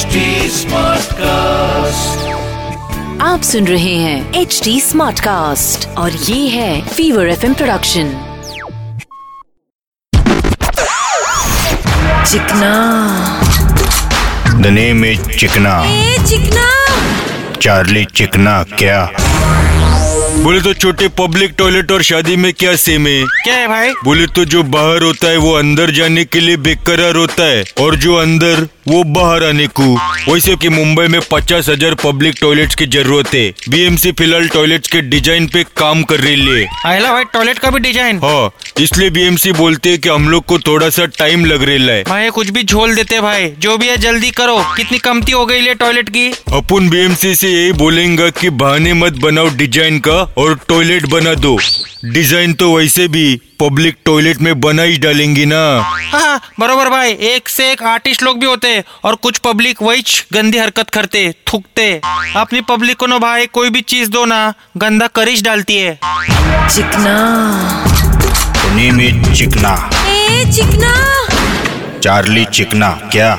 HD Smartcast. आप सुन रहे हैं एच डी स्मार्ट कास्ट और ये है fever F production Chikna. The name is Chikna. A Chikna. Charlie चिकना क्या? बोले तो छोटे पब्लिक टॉयलेट और शादी में क्या सेम है? क्या है भाई? बोले तो जो बाहर होता है वो अंदर जाने के लिए बेकरार होता है और जो अंदर वो बाहर आने को। वैसे कि मुंबई में पचास हज़ार पब्लिक टॉयलेट्स की ज़रूरत है। बीएमसी फ़िलहाल टॉयलेट्स के डिज़ाइन पे काम कर रही है। आयला भाई टॉयलेट का भी डिज़ाइन हाँ इसलिए बीएमसी बोलते हैं कि हम लोग को थोड़ा सा टाइम लग रहा है। भाई कुछ भी झोल देते भाई। जो भी है जल्दी करो। कितनी कमती हो गई है टॉयलेट की? अपन बीएमसी से यही बोलेंगे कि बहाने मत बनाओ डिज़ाइन का और टॉयलेट बना दो। डिज़ाइन तो वैसे भी पब्लिक टॉयलेट में बना ही डालेंगी ना। हाँ बरोबर भाई एक से एक आर्टिस्ट लोग भी होते और कुछ पब्लिक वही गंदी हरकत करते थूकते। अपनी पब्लिक को ना भाई कोई भी चीज़ दो ना गंदा करिश डालती है। चिकना। इज़ चिकना। ए चिकना। चार्ली चिकना क्या?